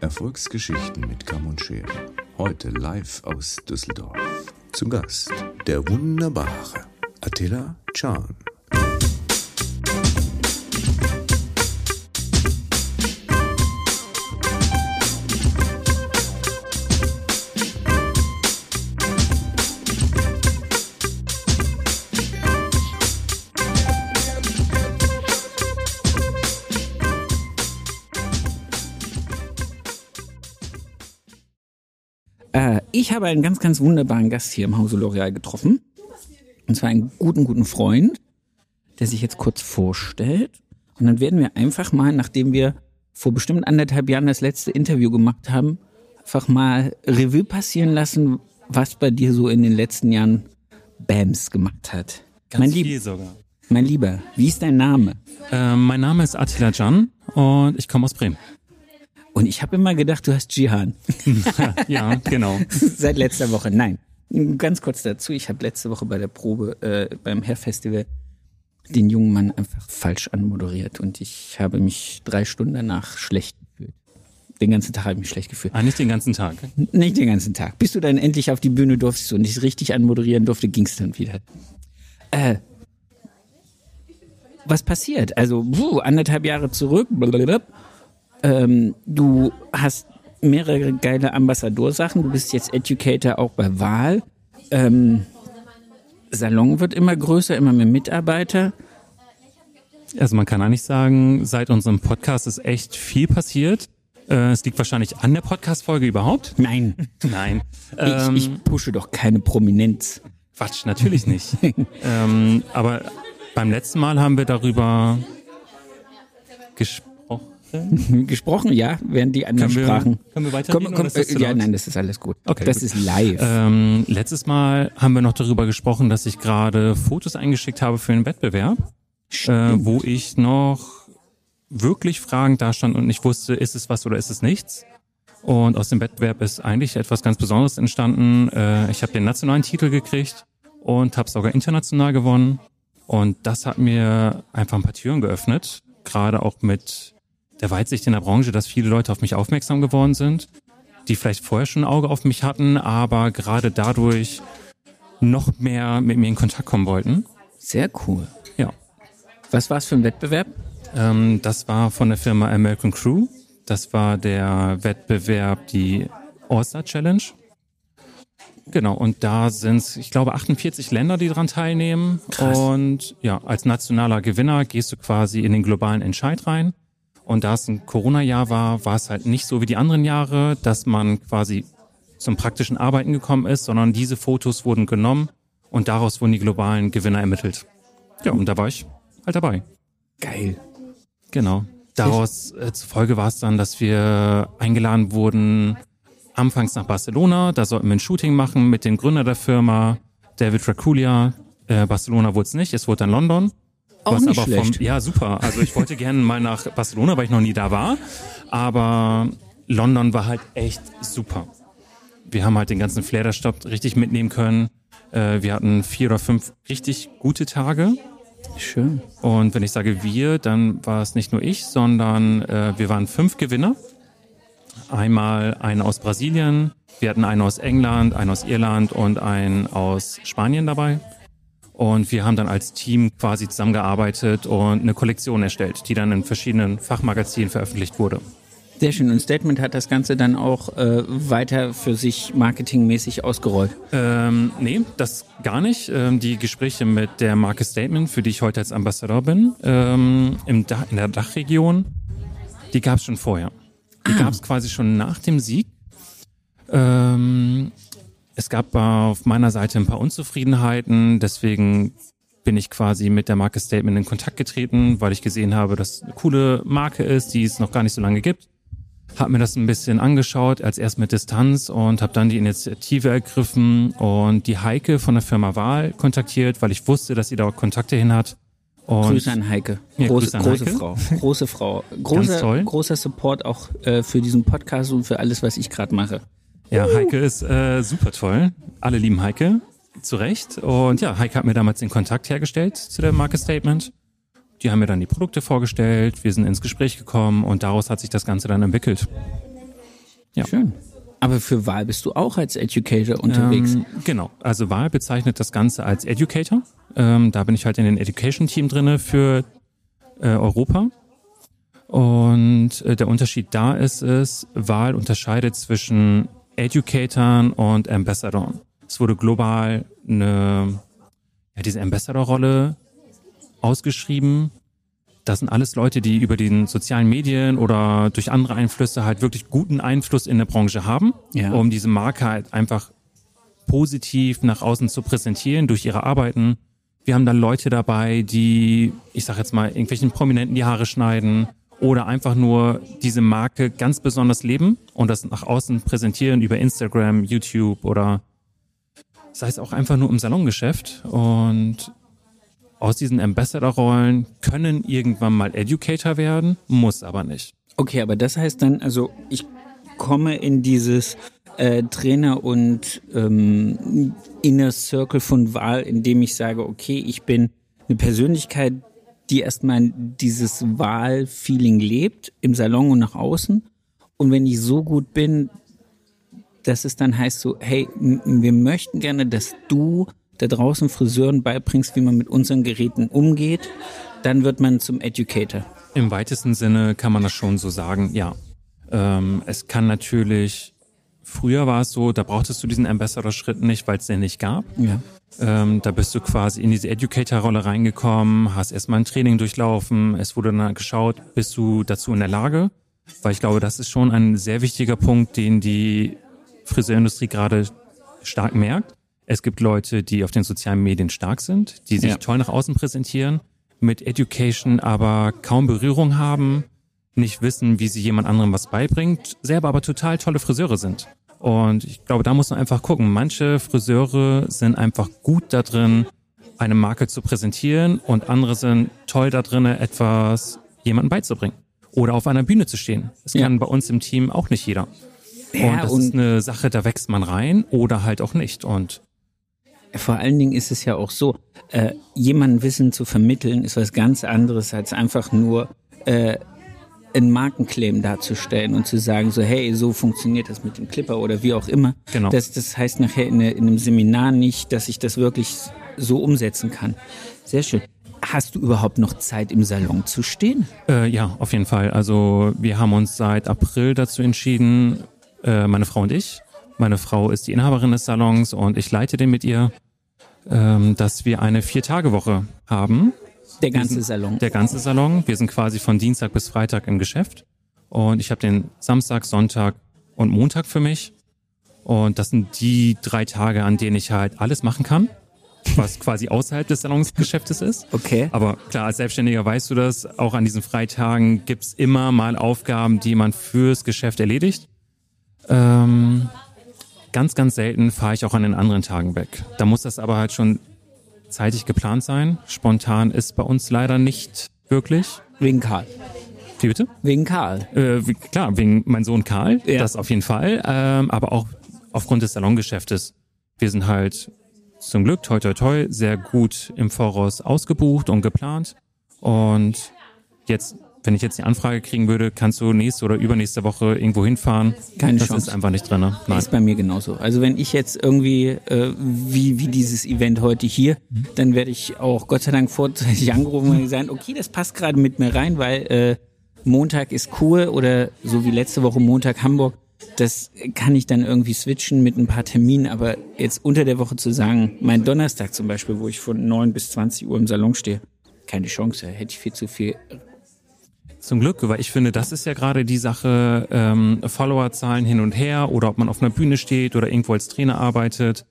Erfolgsgeschichten mit Kamm und Schere. Heute live aus Düsseldorf. Zu Gast der wunderbare Attila Can. Ich habe einen ganz, ganz wunderbaren Gast hier im Hause L'Oreal getroffen. Und zwar einen guten, guten Freund, der sich jetzt kurz vorstellt. Und dann werden wir einfach mal, nachdem wir vor bestimmt anderthalb Jahren das letzte Interview gemacht haben, einfach mal Revue passieren lassen, was bei dir so in den letzten Jahren Bams gemacht hat. Ganz mein, Lieb viel sogar. mein Lieber, wie ist dein Name? Ähm, mein Name ist Attila Can und ich komme aus Bremen. Und ich habe immer gedacht, du hast Jihan. ja, genau. Seit letzter Woche. Nein. Ganz kurz dazu, ich habe letzte Woche bei der Probe äh, beim Hair-Festival den jungen Mann einfach falsch anmoderiert und ich habe mich drei Stunden danach schlecht gefühlt. Den ganzen Tag habe ich mich schlecht gefühlt. Ah, nicht den ganzen Tag. Nicht den ganzen Tag. Bis du dann endlich auf die Bühne durftest und ich richtig anmoderieren durfte, ging's dann wieder. Äh, was passiert? Also, puh, anderthalb Jahre zurück, blablabla. Ähm, du hast mehrere geile Ambassadorsachen, du bist jetzt Educator auch bei Wahl. Ähm, Salon wird immer größer, immer mehr Mitarbeiter. Also man kann eigentlich sagen, seit unserem Podcast ist echt viel passiert. Äh, es liegt wahrscheinlich an der Podcast-Folge überhaupt. Nein, Nein. ich, Ähm, ich pushe doch keine Prominenz. Quatsch, natürlich nicht. ähm, aber beim letzten Mal haben wir darüber gesprochen. Gesprochen, ja, während die anderen Können wir- sprachen. können wir weitergehen, Komm, komm, äh, ja, nein, das ist alles gut. Okay, das gut. ist live. Ähm, letztes Mal haben wir noch darüber gesprochen, dass ich gerade Fotos eingeschickt habe für einen Wettbewerb, äh, wo ich noch wirklich fragend dastand und nicht wusste, ist es was oder ist es nichts. Und aus dem Wettbewerb ist eigentlich etwas ganz Besonderes entstanden. Äh, ich habe den nationalen Titel gekriegt und habe sogar international gewonnen. Und das hat mir einfach ein paar Türen geöffnet, gerade auch mit der Weitsicht in der Branche, dass viele Leute auf mich aufmerksam geworden sind, die vielleicht vorher schon ein Auge auf mich hatten, aber gerade dadurch noch mehr mit mir in Kontakt kommen wollten. Sehr cool. Ja. Was war's für ein Wettbewerb? Ähm, das war von der Firma American Crew. Das war der Wettbewerb, die All-Star Challenge. Genau, und da sind ich glaube, 48 Länder, die daran teilnehmen. Krass. Und ja, als nationaler Gewinner gehst du quasi in den globalen Entscheid rein. Und da es ein Corona-Jahr war, war es halt nicht so wie die anderen Jahre, dass man quasi zum praktischen Arbeiten gekommen ist, sondern diese Fotos wurden genommen und daraus wurden die globalen Gewinner ermittelt. Ja, und da war ich halt dabei. Geil. Genau. Daraus äh, zufolge war es dann, dass wir eingeladen wurden, anfangs nach Barcelona. Da sollten wir ein Shooting machen mit dem Gründer der Firma, David Raculia. Äh, Barcelona wurde es nicht, es wurde dann London. Auch Was nicht aber schlecht. ja, super. Also ich wollte gerne mal nach Barcelona, weil ich noch nie da war. Aber London war halt echt super. Wir haben halt den ganzen Flair der Stadt richtig mitnehmen können. Äh, wir hatten vier oder fünf richtig gute Tage. Schön. Und wenn ich sage wir, dann war es nicht nur ich, sondern äh, wir waren fünf Gewinner. Einmal einen aus Brasilien, wir hatten einen aus England, einen aus Irland und einen aus Spanien dabei. Und wir haben dann als Team quasi zusammengearbeitet und eine Kollektion erstellt, die dann in verschiedenen Fachmagazinen veröffentlicht wurde. Sehr schön. Und Statement hat das Ganze dann auch äh, weiter für sich marketingmäßig ausgerollt. Ähm, nee, das gar nicht. Ähm, die Gespräche mit der Marke Statement, für die ich heute als Ambassador bin, ähm, im Dach, in der Dachregion, die gab es schon vorher. Die gab es quasi schon nach dem Sieg. Ähm, es gab auf meiner Seite ein paar Unzufriedenheiten, deswegen bin ich quasi mit der Marke Statement in Kontakt getreten, weil ich gesehen habe, dass es eine coole Marke ist, die es noch gar nicht so lange gibt. Hab mir das ein bisschen angeschaut, als erst mit Distanz und habe dann die Initiative ergriffen und die Heike von der Firma Wahl kontaktiert, weil ich wusste, dass sie da auch Kontakte hin hat. Und Grüße an Heike. Ja, Große, an große Heike. Frau. Große Frau. Großer, großer Support auch äh, für diesen Podcast und für alles, was ich gerade mache. Ja, Heike ist äh, super toll. Alle lieben Heike, zu Recht. Und ja, Heike hat mir damals den Kontakt hergestellt zu der Marke Statement. Die haben mir dann die Produkte vorgestellt, wir sind ins Gespräch gekommen und daraus hat sich das Ganze dann entwickelt. Ja. Schön. Aber für Wahl bist du auch als Educator unterwegs. Ähm, genau. Also Wahl bezeichnet das Ganze als Educator. Ähm, da bin ich halt in den Education-Team drinne für äh, Europa. Und äh, der Unterschied da ist es, Wahl unterscheidet zwischen Educatoren und Ambassadoren. Es wurde global eine, ja, diese Ambassador-Rolle ausgeschrieben. Das sind alles Leute, die über den sozialen Medien oder durch andere Einflüsse halt wirklich guten Einfluss in der Branche haben, Ja. um diese Marke halt einfach positiv nach außen zu präsentieren durch ihre Arbeiten. Wir haben da Leute dabei, die, ich sag jetzt mal, irgendwelchen Prominenten die Haare schneiden oder einfach nur diese Marke ganz besonders leben und das nach außen präsentieren über Instagram, YouTube oder sei es auch einfach nur im Salongeschäft. Und aus diesen Ambassador-Rollen können irgendwann mal Educator werden, muss aber nicht. Okay, aber das heißt dann, also ich komme in dieses äh, Trainer und ähm, Inner Circle von Wahl, indem ich sage, okay, ich bin eine Persönlichkeit, die erstmal dieses Wahlfeeling lebt, im Salon und nach außen. Und wenn ich so gut bin, dass es dann heißt so, hey, wir möchten gerne, dass du da draußen Friseuren beibringst, wie man mit unseren Geräten umgeht, dann wird man zum Educator. Im weitesten Sinne kann man das schon so sagen, ja. Ähm, es kann natürlich, früher war es so, da brauchtest du diesen Ambassador-Schritt nicht, weil es den nicht gab. Ja. Ähm, da bist du quasi in diese Educator-Rolle reingekommen, hast erstmal ein Training durchlaufen, es wurde dann geschaut, bist du dazu in der Lage? Weil ich glaube, das ist schon ein sehr wichtiger Punkt, den die Friseurindustrie gerade stark merkt. Es gibt Leute, die auf den sozialen Medien stark sind, die sich Ja. toll nach außen präsentieren, mit Education aber kaum Berührung haben, nicht wissen, wie sie jemand anderem was beibringt, selber aber total tolle Friseure sind. Und ich glaube, da muss man einfach gucken. Manche Friseure sind einfach gut da drin, eine Marke zu präsentieren und andere sind toll da drin, etwas jemandem beizubringen. Oder auf einer Bühne zu stehen. Das Ja. kann bei uns im Team auch nicht jeder. Ja, und das und- ist eine Sache, da wächst man rein oder halt auch nicht. Und Vor allen Dingen ist es ja auch so, äh, jemandem Wissen zu vermitteln, ist was ganz anderes, als einfach nur äh, einen Markenclaim darzustellen und zu sagen, so, hey, so funktioniert das mit dem Clipper oder wie auch immer. Genau. Das, das heißt nachher in, in einem Seminar nicht, dass ich das wirklich so umsetzen kann. Sehr schön. Hast du überhaupt noch Zeit im Salon zu stehen? Äh, ja, auf jeden Fall. Also wir haben uns seit April dazu entschieden, äh, meine Frau und ich. Meine Frau ist die Inhaberin des Salons und ich leite den mit ihr, ähm, dass wir eine Vier-Tage-Woche haben. Der ganze Salon. Der ganze Salon. Wir sind quasi von Dienstag bis Freitag im Geschäft. Und ich habe den Samstag, Sonntag und Montag für mich. Und das sind die drei Tage, an denen ich halt alles machen kann, was quasi außerhalb des Salonsgeschäftes ist. Okay. Aber klar, als Selbstständiger weißt du das, auch an diesen Freitagen gibt's immer mal Aufgaben, die man fürs Geschäft erledigt. Ähm, ganz, ganz selten fahre ich auch an den anderen Tagen weg. Da muss das aber halt schon zeitig geplant sein. Spontan ist bei uns leider nicht wirklich. Wegen Karl. Wie bitte? Wegen Karl. Äh, wie, klar, wegen mein Sohn Karl, Ja. das auf jeden Fall, ähm, aber auch aufgrund des Salongeschäftes. Wir sind halt zum Glück, toi toi toi, sehr gut im Voraus ausgebucht und geplant. Und jetzt, wenn ich jetzt die Anfrage kriegen würde, kannst du nächste oder übernächste Woche irgendwo hinfahren? Keine das Chance. ist einfach nicht drin. Nein. Ist bei mir genauso. Also wenn ich jetzt irgendwie, äh, wie, wie dieses Event heute hier, dann werde ich auch Gott sei Dank vorzeitig angerufen und sagen, okay, das passt gerade mit mir rein, weil äh, Montag ist cool oder so wie letzte Woche Montag Hamburg, das kann ich dann irgendwie switchen mit ein paar Terminen, aber jetzt unter der Woche zu sagen, mein Donnerstag zum Beispiel, wo ich von 9 bis 20 Uhr im Salon stehe, keine Chance, hätte ich viel zu viel. Zum Glück, weil ich finde, das ist ja gerade die Sache, ähm, Followerzahlen hin und her oder ob man auf einer Bühne steht oder irgendwo als Trainer arbeitet.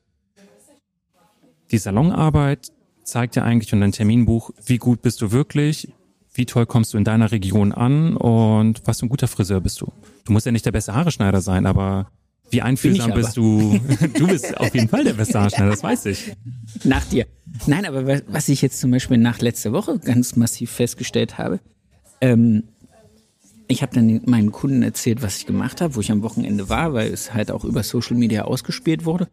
Die Salonarbeit zeigt ja eigentlich und dein Terminbuch, wie gut bist du wirklich, wie toll kommst du in deiner Region an und was für ein guter Friseur bist du. Du musst ja nicht der beste Haareschneider sein, aber wie einfühlsam bist du? Du bist auf jeden Fall der beste Haareschneider, das weiß ich. Nach dir. Nein, aber wa- was ich jetzt zum Beispiel nach letzter Woche ganz massiv festgestellt habe, ähm, ich habe dann meinen Kunden erzählt, was ich gemacht habe, wo ich am Wochenende war, weil es halt auch über Social Media ausgespielt wurde.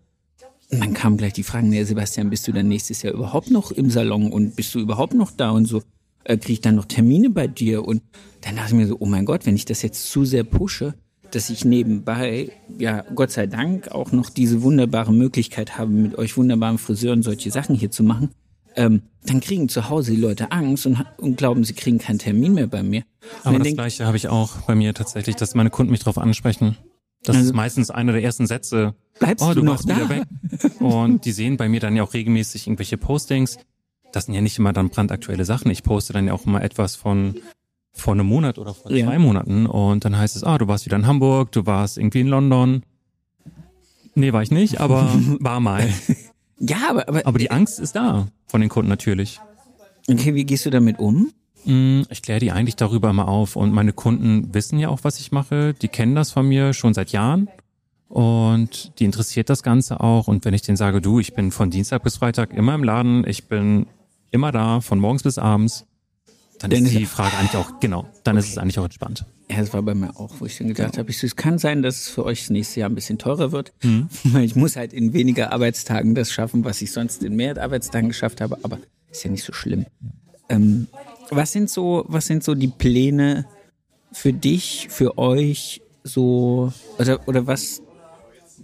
Und dann kamen gleich die Fragen, nee, Sebastian, bist du dann nächstes Jahr überhaupt noch im Salon und bist du überhaupt noch da und so? Äh, Krieg ich dann noch Termine bei dir? Und dann dachte ich mir so, oh mein Gott, wenn ich das jetzt zu sehr pushe, dass ich nebenbei, ja, Gott sei Dank, auch noch diese wunderbare Möglichkeit habe, mit euch wunderbaren Friseuren solche Sachen hier zu machen, ähm, dann kriegen zu Hause die Leute Angst und, und glauben, sie kriegen keinen Termin mehr bei mir. Und Aber das denk- Gleiche habe ich auch bei mir tatsächlich, dass meine Kunden mich darauf ansprechen. Das Also- ist meistens einer der ersten Sätze. Bleibst oh, du du noch da? wieder weg. Und die sehen bei mir dann ja auch regelmäßig irgendwelche Postings. Das sind ja nicht immer dann brandaktuelle Sachen. Ich poste dann ja auch mal etwas von vor einem Monat oder vor Ja. zwei Monaten. Und dann heißt es, ah, du warst wieder in Hamburg, du warst irgendwie in London. Nee, war ich nicht, aber war mal. Ja, aber, aber, Aber die Angst ist da von den Kunden natürlich. okay, wie gehst du damit um? Mm, Ich kläre die eigentlich darüber mal auf und meine Kunden wissen ja auch, was ich mache. Die kennen das von mir schon seit Jahren und die interessiert das Ganze auch. Und wenn ich denen sage, du, ich bin von Dienstag bis Freitag immer im Laden, ich bin immer da, von morgens bis abends, dann Dann ist die Frage eigentlich auch, genau, dann ist es eigentlich auch entspannt. Ja, das war bei mir auch, wo ich dann gedacht habe, ich es kann sein, dass es für euch das nächste Jahr ein bisschen teurer wird, Mhm. weil ich muss halt in weniger Arbeitstagen das schaffen, was ich sonst in mehr Arbeitstagen geschafft habe, aber ist ja nicht so schlimm. Ähm, was sind so, was sind so die Pläne für dich, für euch, so, oder, oder was,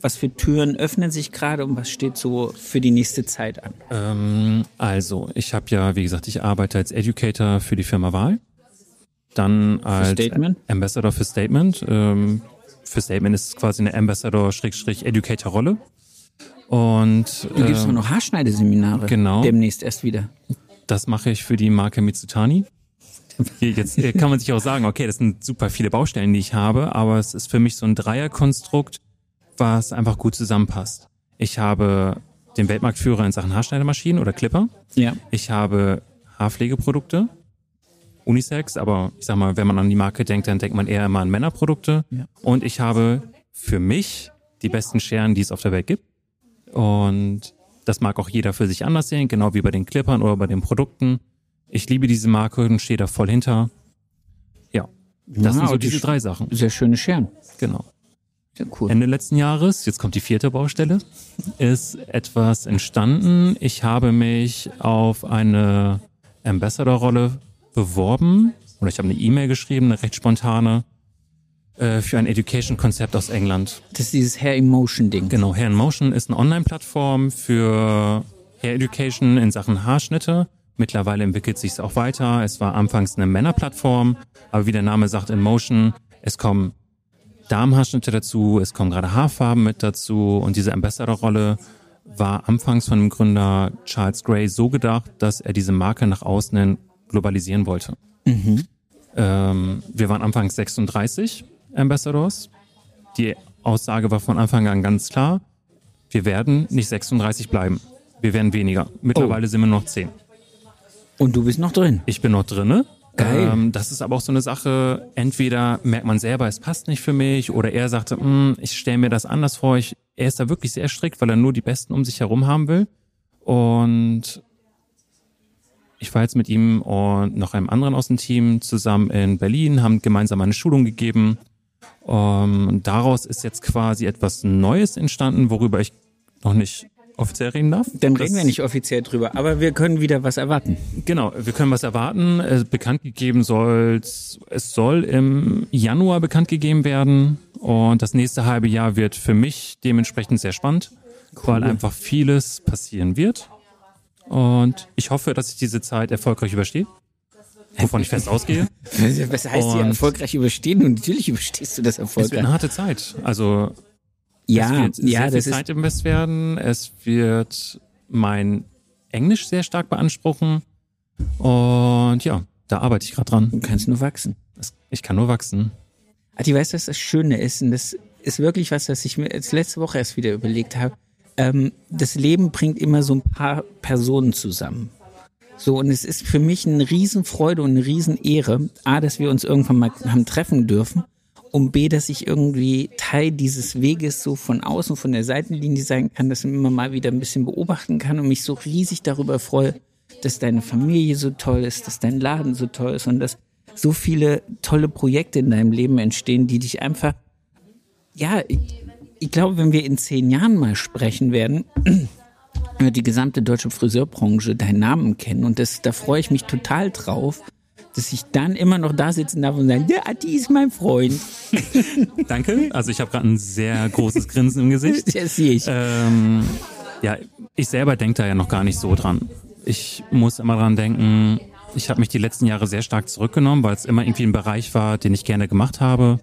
was für Türen öffnen sich gerade und was steht so für die nächste Zeit an? Ähm, also, ich habe ja, wie gesagt, ich arbeite als Educator für die Firma Wahl. Dann als Statement? Ambassador für Statement. Ähm, für Statement ist es quasi eine Ambassador-Educator-Rolle. Und Du gibst ähm, auch noch Haarschneideseminare. genau. Demnächst erst wieder. das mache ich für die Marke Mitsutani. Hier, Jetzt äh, kann man sich auch sagen, okay, das sind super viele Baustellen, die ich habe, aber es ist für mich so ein Dreierkonstrukt, was einfach gut zusammenpasst. Ich habe den Weltmarktführer in Sachen Haarschneidemaschinen oder Clipper. Ja. Ich habe Haarpflegeprodukte, Unisex, aber ich sag mal, wenn man an die Marke denkt, dann denkt man eher immer an Männerprodukte. Ja. Und ich habe für mich die besten Scheren, die es auf der Welt gibt. Und das mag auch jeder für sich anders sehen, genau wie bei den Clippern oder bei den Produkten. Ich liebe diese Marke und stehe da voll hinter. Ja, das Ja, sind so diese drei Sachen. Sehr schöne Scheren. Genau. Cool. Ende letzten Jahres, jetzt kommt die vierte Baustelle, ist etwas entstanden. Ich habe mich auf eine Ambassador-Rolle beworben oder ich habe eine E-Mail geschrieben, eine recht spontane, äh, für ein Education-Konzept aus England. Das ist dieses Hair Emotion Ding. Genau, Hair in Motion ist eine Online-Plattform für Hair Education in Sachen Haarschnitte. Mittlerweile entwickelt sich es auch weiter. Es war anfangs eine Männerplattform, aber wie der Name sagt, in Motion, es kommen Damenhaarschnitte dazu, es kommen gerade Haarfarben mit dazu und diese Ambassador-Rolle war anfangs von dem Gründer Charles Gray so gedacht, dass er diese Marke nach außen hin globalisieren wollte. Ähm, wir waren anfangs 36 Ambassadors. Die Aussage war von Anfang an ganz klar, wir werden nicht 36 bleiben. Wir werden weniger. Mittlerweile sind wir noch 10. Und du bist noch drin. Ich bin noch drinne. Geil. Ähm, das ist aber auch so eine Sache, entweder merkt man selber, es passt nicht für mich, oder er sagte, "Hm, ich stelle mir das anders vor. Ich, er ist da wirklich sehr strikt, weil er nur die Besten um sich herum haben will. Und ich war jetzt mit ihm und noch einem anderen aus dem Team zusammen in Berlin, haben gemeinsam eine Schulung gegeben. Ähm, daraus ist jetzt quasi etwas Neues entstanden, worüber ich noch nicht offiziell reden darf. Dann reden wir nicht offiziell drüber, aber wir können wieder was erwarten. Genau, wir können was erwarten. Äh, bekannt gegeben soll es soll im Januar bekannt gegeben werden und das nächste halbe Jahr wird für mich dementsprechend sehr spannend, weil einfach vieles passieren wird. Und ich hoffe, dass ich diese Zeit erfolgreich überstehe, wovon ich fest ausgehe. Was heißt hier Und- erfolgreich überstehen? Und natürlich überstehst du das Es wird erfolgreich. eine harte Zeit. Also Ja, es wird ja, sehr viel Zeit invest werden. Es wird mein Englisch sehr stark beanspruchen. Und ja, da arbeite ich gerade dran. du kannst nur wachsen. Ich kann nur wachsen. Adi, weißt du, was das Schöne ist? Und das ist wirklich was, was ich mir jetzt letzte Woche erst wieder überlegt habe. Ähm, das Leben bringt immer so ein paar Personen zusammen. So, und es ist für mich eine Riesenfreude und eine Riesenehre, A, dass wir uns irgendwann mal haben treffen dürfen und B, dass ich irgendwie Teil dieses Weges so von außen, von der Seitenlinie sein kann, dass ich immer mal wieder ein bisschen beobachten kann und mich so riesig darüber freue, dass deine Familie so toll ist, dass dein Laden so toll ist und dass so viele tolle Projekte in deinem Leben entstehen, die dich einfach, ja, ich, ich glaube, wenn wir in zehn Jahren mal sprechen werden, wird die gesamte deutsche Friseurbranche deinen Namen kennen und das, da freue ich mich total drauf, dass ich dann immer noch da sitzen darf und sagen, der Adi ist mein Freund. Danke. Also ich habe gerade ein sehr großes Grinsen im Gesicht. Das sehe ich. Ähm, ja, ich selber denke da ja noch gar nicht so dran. Ich muss immer dran denken, ich habe mich die letzten Jahre sehr stark zurückgenommen, weil es immer irgendwie ein Bereich war, den ich gerne gemacht habe.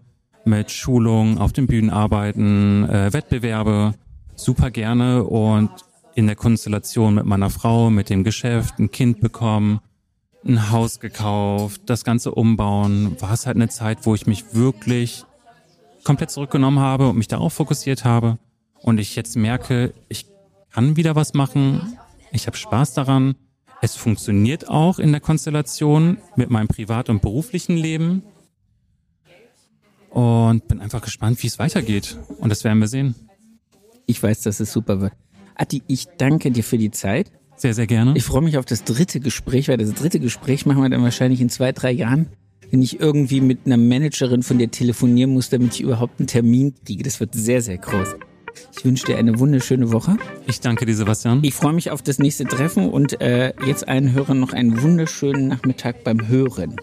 Mit Schulungen, auf den Bühnen arbeiten, äh, Wettbewerbe, super gerne und in der Konstellation mit meiner Frau, mit dem Geschäft, ein Kind bekommen, ein Haus gekauft, das Ganze umbauen, war es halt eine Zeit, wo ich mich wirklich komplett zurückgenommen habe und mich darauf fokussiert habe. Und ich jetzt merke, ich kann wieder was machen, ich habe Spaß daran. Es funktioniert auch in der Konstellation mit meinem privat- und beruflichen Leben. Und bin einfach gespannt, wie es weitergeht. Und das werden wir sehen. Ich weiß, dass es super wird. Adi, ich danke dir für die Zeit. Sehr, sehr gerne. Ich freue mich auf das dritte Gespräch, weil das dritte Gespräch machen wir dann wahrscheinlich in zwei, drei Jahren, wenn ich irgendwie mit einer Managerin von dir telefonieren muss, damit ich überhaupt einen Termin kriege. Das wird sehr, sehr groß. Ich wünsche dir eine wunderschöne Woche. Ich danke dir, Sebastian. Ich freue mich auf das nächste Treffen und äh, jetzt allen Hörern noch einen wunderschönen Nachmittag beim Hören.